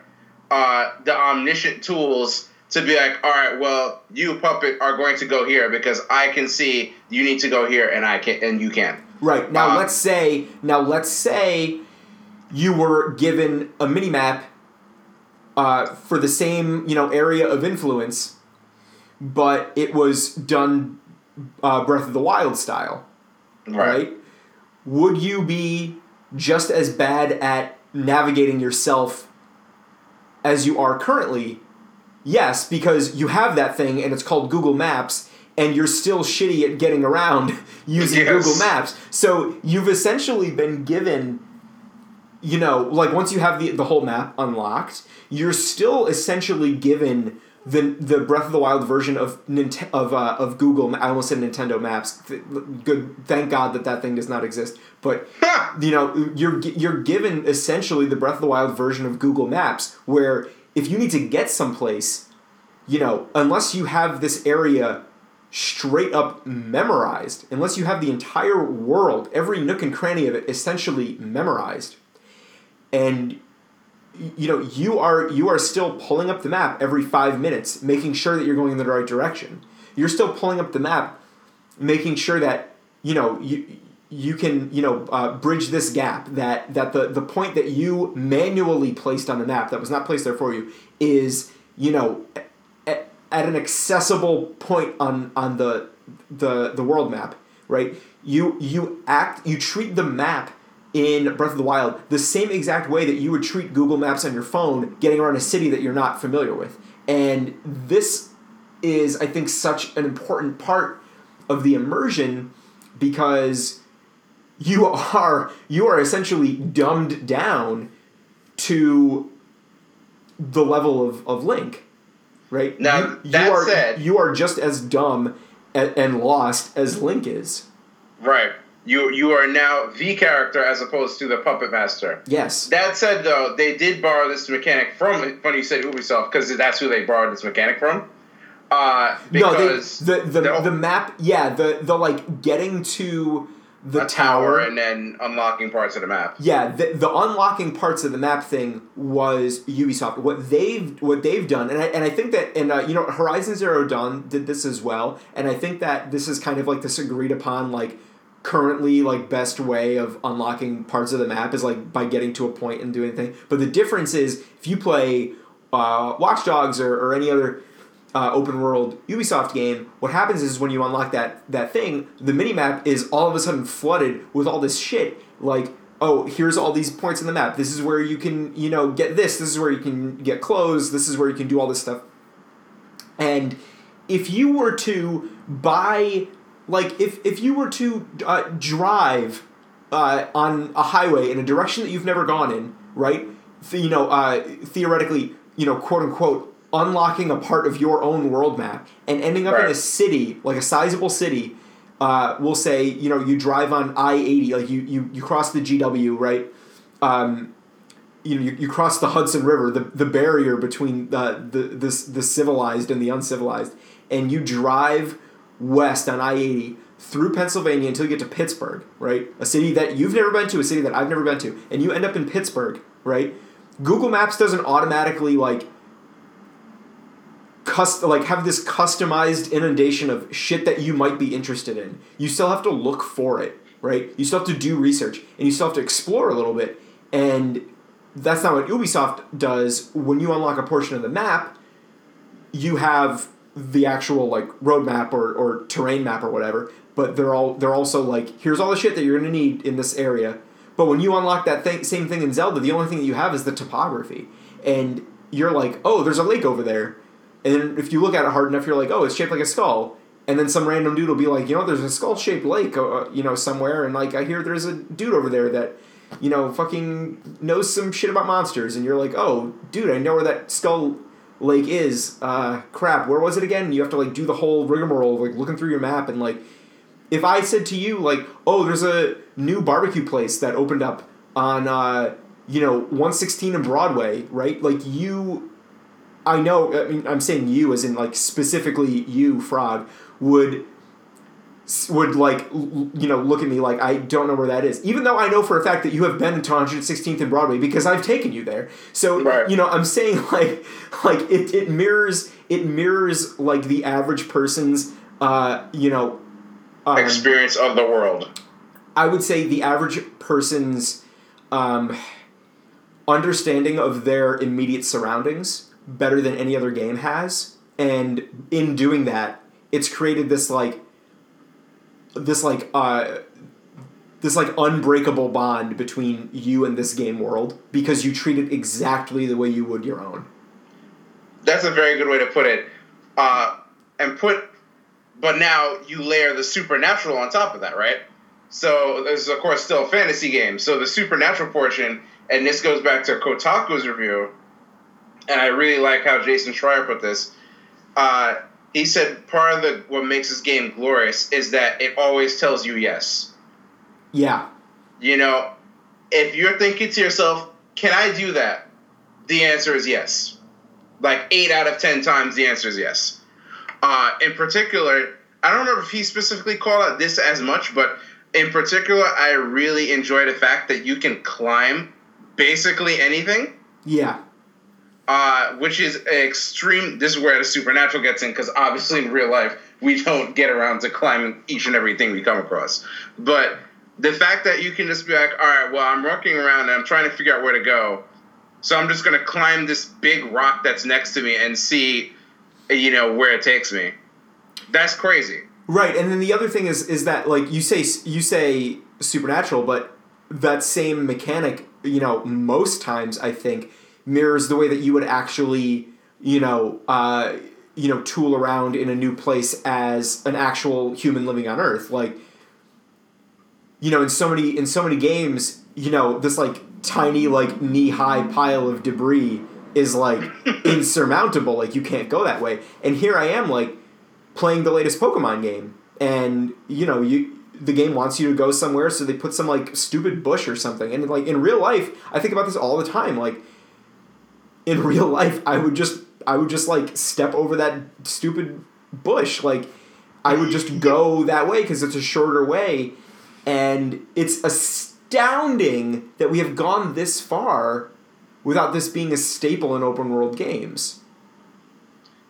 uh, the omniscient tools to be like, all right, well, you puppet are going to go here because I can see you need to go here and I can and you can. right now uh, let's say now let's say you were given a minimap uh, for the same you know area of influence but it was done uh, breath of the wild style right? Would you be just as bad at navigating yourself as you are currently? Yes, because you have that thing and it's called Google Maps and you're still shitty at getting around using Yes. Google Maps. So you've essentially been given you know, like once you have the the whole map unlocked, you're still essentially given the the Breath of the Wild version of Nint- of uh, of Google. I almost said Nintendo Maps. Good, thank God that that thing does not exist. But you know, you're you're given essentially the Breath of the Wild version of Google Maps, where if you need to get someplace, you know, unless you have this area straight up memorized, unless you have the entire world, every nook and cranny of it essentially memorized, and you know you are you are still pulling up the map every five minutes, making sure that you're going in the right direction. You're still pulling up the map, making sure that you know you you can you know uh, bridge this gap that that the the point that you manually placed on the map that was not placed there for you is you know at, at an accessible point on on the the the world map right you you act you treat the map in Breath of the Wild the same exact way that you would treat Google Maps on your phone getting around a city that you're not familiar with and this is I think such an important part of the immersion because you are you are essentially dumbed down to the level of, of Link, right? Now, you, you that are said- you are just as dumb and, and lost as Link is. Right. You you are now the character as opposed to the puppet master. Yes. That said, though, they did borrow this mechanic from. Funny you said Ubisoft because that's who they borrowed this mechanic from. Uh, because no, they, the the, the, map, yeah, the the like getting to the tower, tower and then unlocking parts of the map. Yeah, the, the unlocking parts of the map thing was Ubisoft. What they've what they've done, and I, and I think that and uh, you know Horizon Zero Dawn did this as well, and I think that this is kind of like this agreed upon like currently like best way of unlocking parts of the map is like by getting to a point and doing anything. But the difference is if you play uh, Watch Dogs or, or any other uh, open world Ubisoft game, what happens is when you unlock that that thing, the mini map is all of a sudden flooded with all this shit. Like, oh, here's all these points in the map. This is where you can, you know, get this. This is where you can get clothes. This is where you can do all this stuff. And if you were to buy, like, if if you were to uh, drive uh, on a highway in a direction that you've never gone in, right? you know, uh, theoretically, you know, quote unquote, unlocking a part of your own world map and ending up right. in a city, like a sizable city, uh, we'll say, you know, you drive on I 80, like you, you, you cross the GW, right? Um, you know, you, you cross the Hudson River, the, the barrier between the, the, the, the civilized and the uncivilized, and you drive west on I 80 through Pennsylvania until you get to Pittsburgh, right? A city that you've never been to, a city that I've never been to, and you end up in Pittsburgh, right? Google Maps doesn't automatically like cust- like have this customized inundation of shit that you might be interested in. You still have to look for it, right? You still have to do research and you still have to explore a little bit. And that's not what Ubisoft does. When you unlock a portion of the map, you have the actual like roadmap or, or terrain map or whatever. But they're all they're also like here's all the shit that you're gonna need in this area. But when you unlock that thing, same thing in Zelda, the only thing that you have is the topography, and you're like, oh, there's a lake over there and if you look at it hard enough, you're like, oh, it's shaped like a skull. And then some random dude will be like, you know, there's a skull shaped lake, uh, uh, you know, somewhere. And like, I hear there's a dude over there that, you know, fucking knows some shit about monsters. And you're like, oh, dude, I know where that skull lake is. Uh, crap, where was it again? You have to like do the whole rigmarole, like looking through your map. And like, if I said to you, like, oh, there's a new barbecue place that opened up on, uh, you know, 116 and Broadway, right? Like, you I know. I mean, I'm saying you as in like specifically you, Frog, would would like you know look at me like I don't know where that is, even though I know for a fact that you have been to 116th and Broadway because I've taken you there. So right. you know, I'm saying like like it, it mirrors it mirrors like the average person's uh you know um, experience of the world. I would say the average person's um, understanding of their immediate surroundings better than any other game has, and in doing that, it's created this like this like uh this like unbreakable bond between you and this game world because you treat it exactly the way you would your own. That's a very good way to put it. Uh, and put, but now you layer the supernatural on top of that, right? So there's of course still a fantasy game. So the supernatural portion, and this goes back to Kotaku's review and I really like how Jason Schreier put this. Uh, he said part of the what makes this game glorious is that it always tells you yes. Yeah. You know, if you're thinking to yourself, "Can I do that?" The answer is yes. Like eight out of ten times, the answer is yes. Uh, in particular, I don't remember if he specifically called out this as much, but in particular, I really enjoy the fact that you can climb basically anything. Yeah uh, which is extreme. This is where the supernatural gets in because obviously in real life we don't get around to climbing each and everything we come across. But the fact that you can just be like, all right, well, I'm walking around and I'm trying to figure out where to go, so I'm just gonna climb this big rock that's next to me and see, you know, where it takes me. That's crazy. Right, and then the other thing is is that like you say you say supernatural, but that same mechanic, you know, most times I think mirrors the way that you would actually, you know, uh, you know, tool around in a new place as an actual human living on Earth. Like, you know, in so many in so many games, you know, this like tiny like knee high pile of debris is like insurmountable. Like you can't go that way. And here I am like playing the latest Pokemon game, and you know you the game wants you to go somewhere, so they put some like stupid bush or something. And like in real life, I think about this all the time. Like in real life, I would just I would just like step over that stupid bush. Like I would just go that way because it's a shorter way, and it's astounding that we have gone this far without this being a staple in open world games.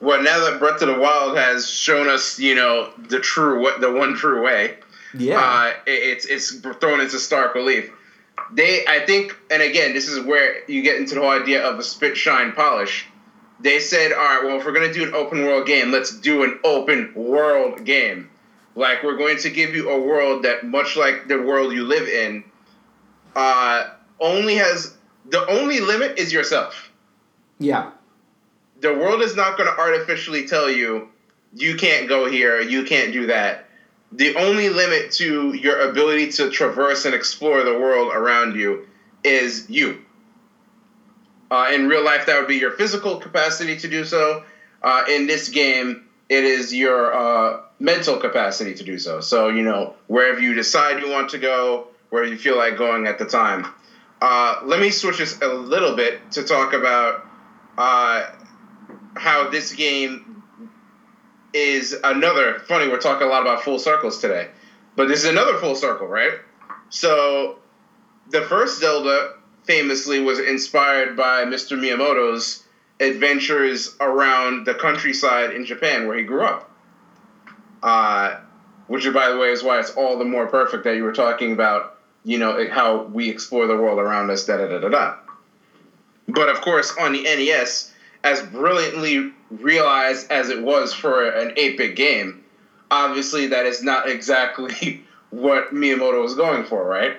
Well, now that Breath of the Wild has shown us, you know, the true what the one true way, Yeah. uh, it- it's it's thrown into stark relief. They, I think, and again, this is where you get into the whole idea of a spit, shine, polish. They said, all right, well, if we're gonna do an open world game, let's do an open world game. Like we're going to give you a world that, much like the world you live in, uh, only has the only limit is yourself yeah. the world is not going to artificially tell you you can't go here, you can't do that. The only limit to your ability to traverse and explore the world around you is you. Uh, in real life, that would be your physical capacity to do so. Uh, in this game, it is your uh, mental capacity to do so. So, you know, wherever you decide you want to go, where you feel like going at the time. Uh, let me switch this a little bit to talk about uh, how this game is another funny we're talking a lot about full circles today but this is another full circle right? So the first zelda famously was inspired by mr miyamoto's adventures around the countryside in japan where he grew up. Uh, which by the way is why it's all the more perfect that you were talking about you know how we explore the world around us da da da da da. But of course, on the NES, as brilliantly realized as it was for an 8 bit game, obviously that is not exactly what Miyamoto was going for, right?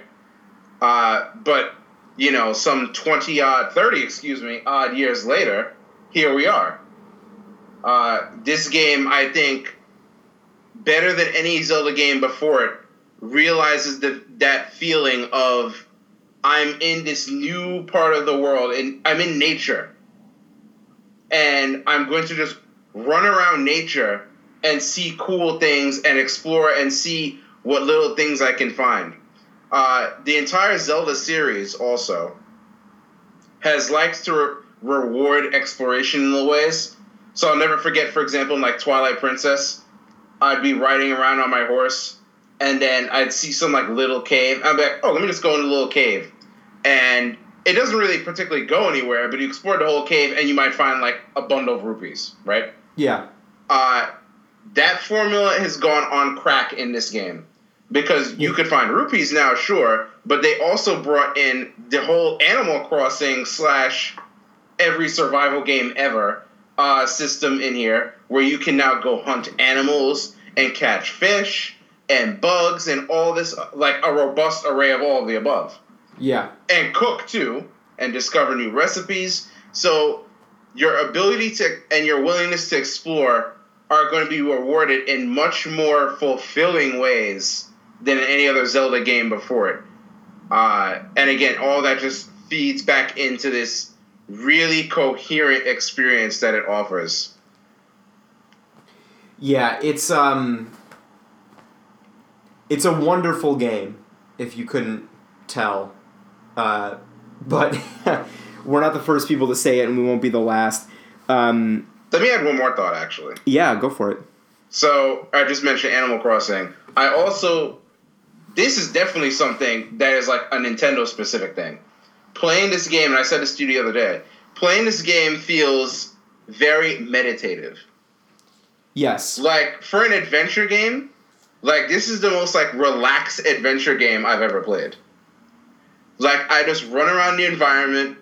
Uh, but, you know, some 20 odd, 30, excuse me, odd years later, here we are. Uh, this game, I think, better than any Zelda game before it, realizes the, that feeling of I'm in this new part of the world and I'm in nature. And I'm going to just run around nature and see cool things and explore and see what little things I can find. Uh, the entire Zelda series also has liked to re- reward exploration in little ways. So I'll never forget, for example, in like Twilight Princess, I'd be riding around on my horse and then I'd see some like little cave. I'd be like, oh, let me just go in the little cave. And it doesn't really particularly go anywhere, but you explore the whole cave and you might find like a bundle of rupees, right? Yeah. Uh, that formula has gone on crack in this game because you could find rupees now, sure, but they also brought in the whole Animal Crossing slash every survival game ever uh, system in here where you can now go hunt animals and catch fish and bugs and all this, like a robust array of all of the above Yeah. and cook too and discover new recipes. So your ability to and your willingness to explore are going to be rewarded in much more fulfilling ways than any other Zelda game before it. Uh, and again, all that just feeds back into this really coherent experience that it offers. Yeah, it's um it's a wonderful game if you couldn't tell. Uh, but we're not the first people to say it and we won't be the last. Um, Let me add one more thought, actually. yeah, go for it. So I just mentioned Animal Crossing. I also this is definitely something that is like a Nintendo specific thing. Playing this game, and I said this to you the other day, playing this game feels very meditative. Yes. Like for an adventure game, like this is the most like relaxed adventure game I've ever played. Like I just run around the environment.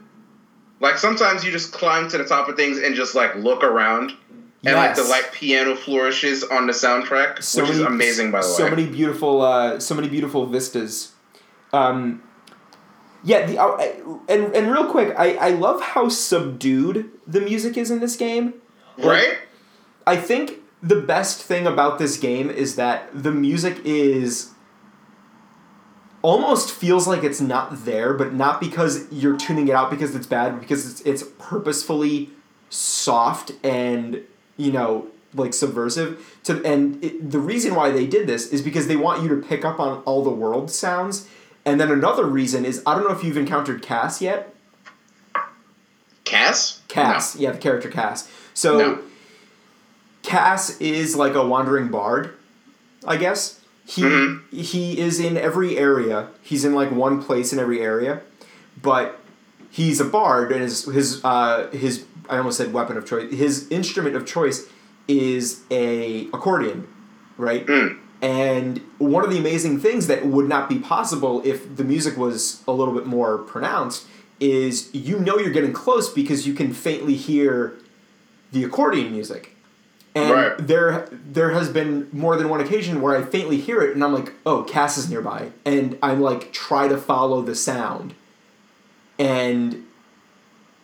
Like sometimes you just climb to the top of things and just like look around. And like the light piano flourishes on the soundtrack, So which is amazing by the so way. So many beautiful, uh, so many beautiful vistas. Um, yeah, the, uh, and and real quick, I, I love how subdued the music is in this game. right? I think the best thing about this game is that the music is almost feels like it's not there, but not because you're tuning it out because it's bad, because it's it's purposefully soft and you know like subversive to and it, the reason why they did this is because they want you to pick up on all the world sounds. And then another reason is i don't know if you've encountered Kass yet. Kass? Kass. Yeah the character Kass. So No. Kass is like a wandering bard i guess he Mm-hmm. he is in every area he's in like one place in every area but he's a bard and his his uh, his I almost said weapon of choice. His instrument of choice is a accordion, right? Mm. And one of the amazing things that would not be possible if the music was a little bit more pronounced is you know you're getting close because you can faintly hear the accordion music. And Right. there there has been more than one occasion where I faintly hear it and I'm like, "Oh, Kass is nearby." And I'm like try to follow the sound and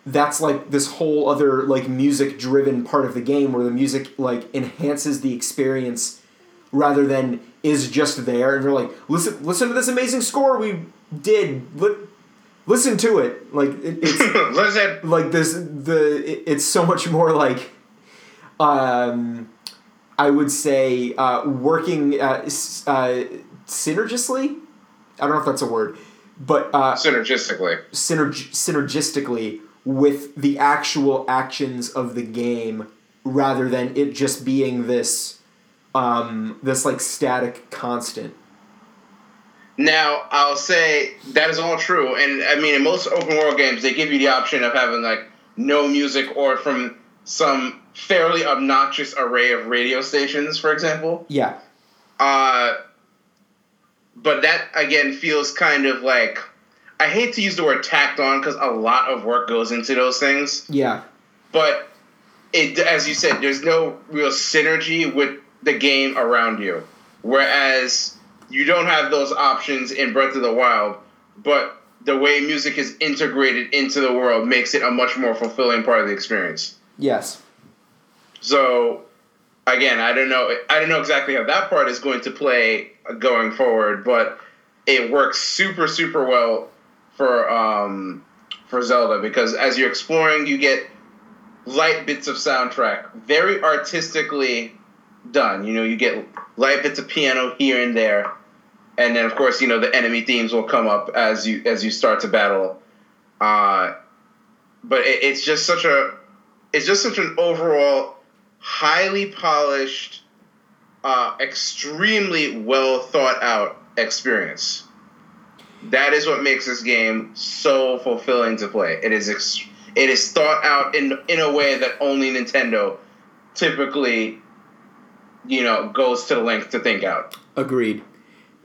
that's like this whole other like music driven part of the game where the music like enhances the experience rather than is just there and you're like listen listen to this amazing score we did Li- listen to it like it, it's Listen. like this the it, it's so much more like um i would say uh working uh, uh synergistically i don't know if that's a word but uh Synergistically. synerg- synergistically with the actual actions of the game rather than it just being this um this like static constant Now, I'll say that is all true. And I mean, in most open world games, they give you the option of having like no music or from some fairly obnoxious array of radio stations, for example. yeah Uh, but that again feels kind of like I hate to use the word tacked on because a lot of work goes into those things. yeah But it, as you said, there's no real synergy with the game around you. Whereas you don't have those options in Breath of the Wild, but the way music is integrated into the world makes it a much more fulfilling part of the experience. Yes So again, I don't know. I don't know exactly how that part is going to play going forward, but it works super super well for um, for Zelda because as you're exploring, you get light bits of soundtrack, very artistically done. You know, you get light bits of piano here and there, and then of course, you know, the enemy themes will come up as you as you start to battle. Uh, but it, it's just such a it's just such an overall highly polished, uh, extremely well thought out experience. That is what makes this game so fulfilling to play. It is ex- it is thought out in in a way that only Nintendo typically, you know, goes to the length to think out. Agreed.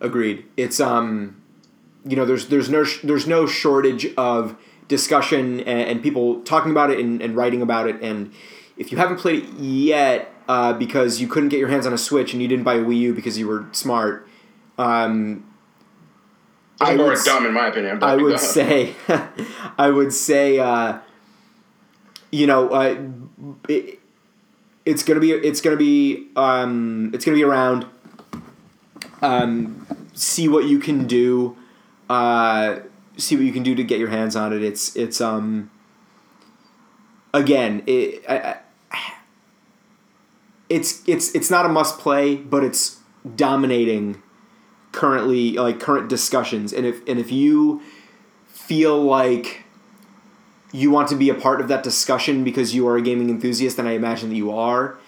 Agreed. It's um, you know, there's there's no there's no shortage of discussion and, and people talking about it and, and writing about it. And if you haven't played it yet, uh, because you couldn't get your hands on a Switch and you didn't buy a Wii U because you were smart, um, I Or would dumb in my opinion. But I would say, I would say, uh, you know, uh, it, it's gonna be, it's gonna be, um, it's gonna be around. Um, see what you can do. Uh, see what you can do to get your hands on it. It's, it's, um, again, it, I, I, it's, it's, it's not a must play, but it's dominating currently like current discussions and if and if you feel like you want to be a part of that discussion because you are a gaming enthusiast and I imagine that you are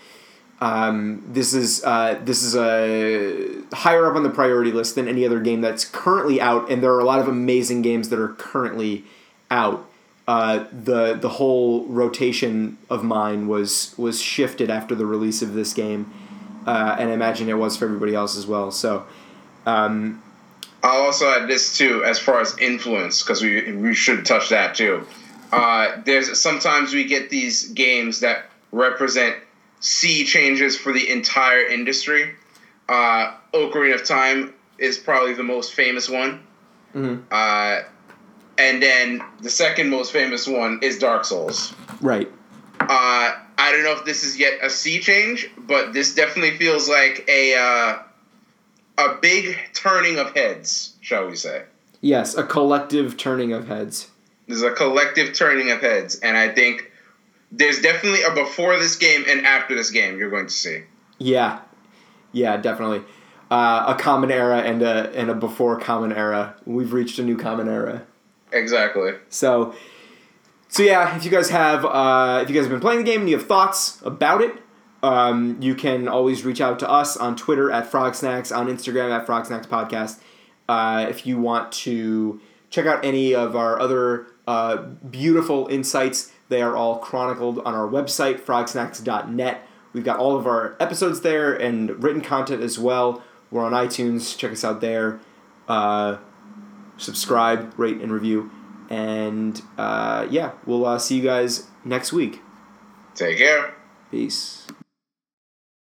um, this is uh, this is a higher up on the priority list than any other game that's currently out and there are a lot of amazing games that are currently out uh, the the whole rotation of mine was was shifted after the release of this game uh, and I imagine it was for everybody else as well so um, I'll also add this too, as far as influence, because we we should touch that too. Uh, there's sometimes we get these games that represent sea changes for the entire industry. Uh, Ocarina of Time is probably the most famous one, Mhm. uh, and then the second most famous one is Dark Souls. Right. Uh, I don't know if this is yet a sea change, but this definitely feels like a uh, a big turning of heads, shall we say? Yes, a collective turning of heads. There's a collective turning of heads, and I think there's definitely a before this game and after this game you're going to see. Yeah, yeah, definitely. Uh, a common era and a and a before common era. We've reached a new common era. Exactly. So, so yeah, if you guys have uh, if you guys have been playing the game and you have thoughts about it, um, you can always reach out to us on Twitter at Frog Snacks, on Instagram at Frog Snacks Podcast. Uh, if you want to check out any of our other uh, beautiful insights, they are all chronicled on our website, frogsnacks.net. We've got all of our episodes there and written content as well. We're on iTunes. Check us out there. Uh, subscribe, rate, and review. And uh, yeah, we'll uh, see you guys next week. Take care. Peace.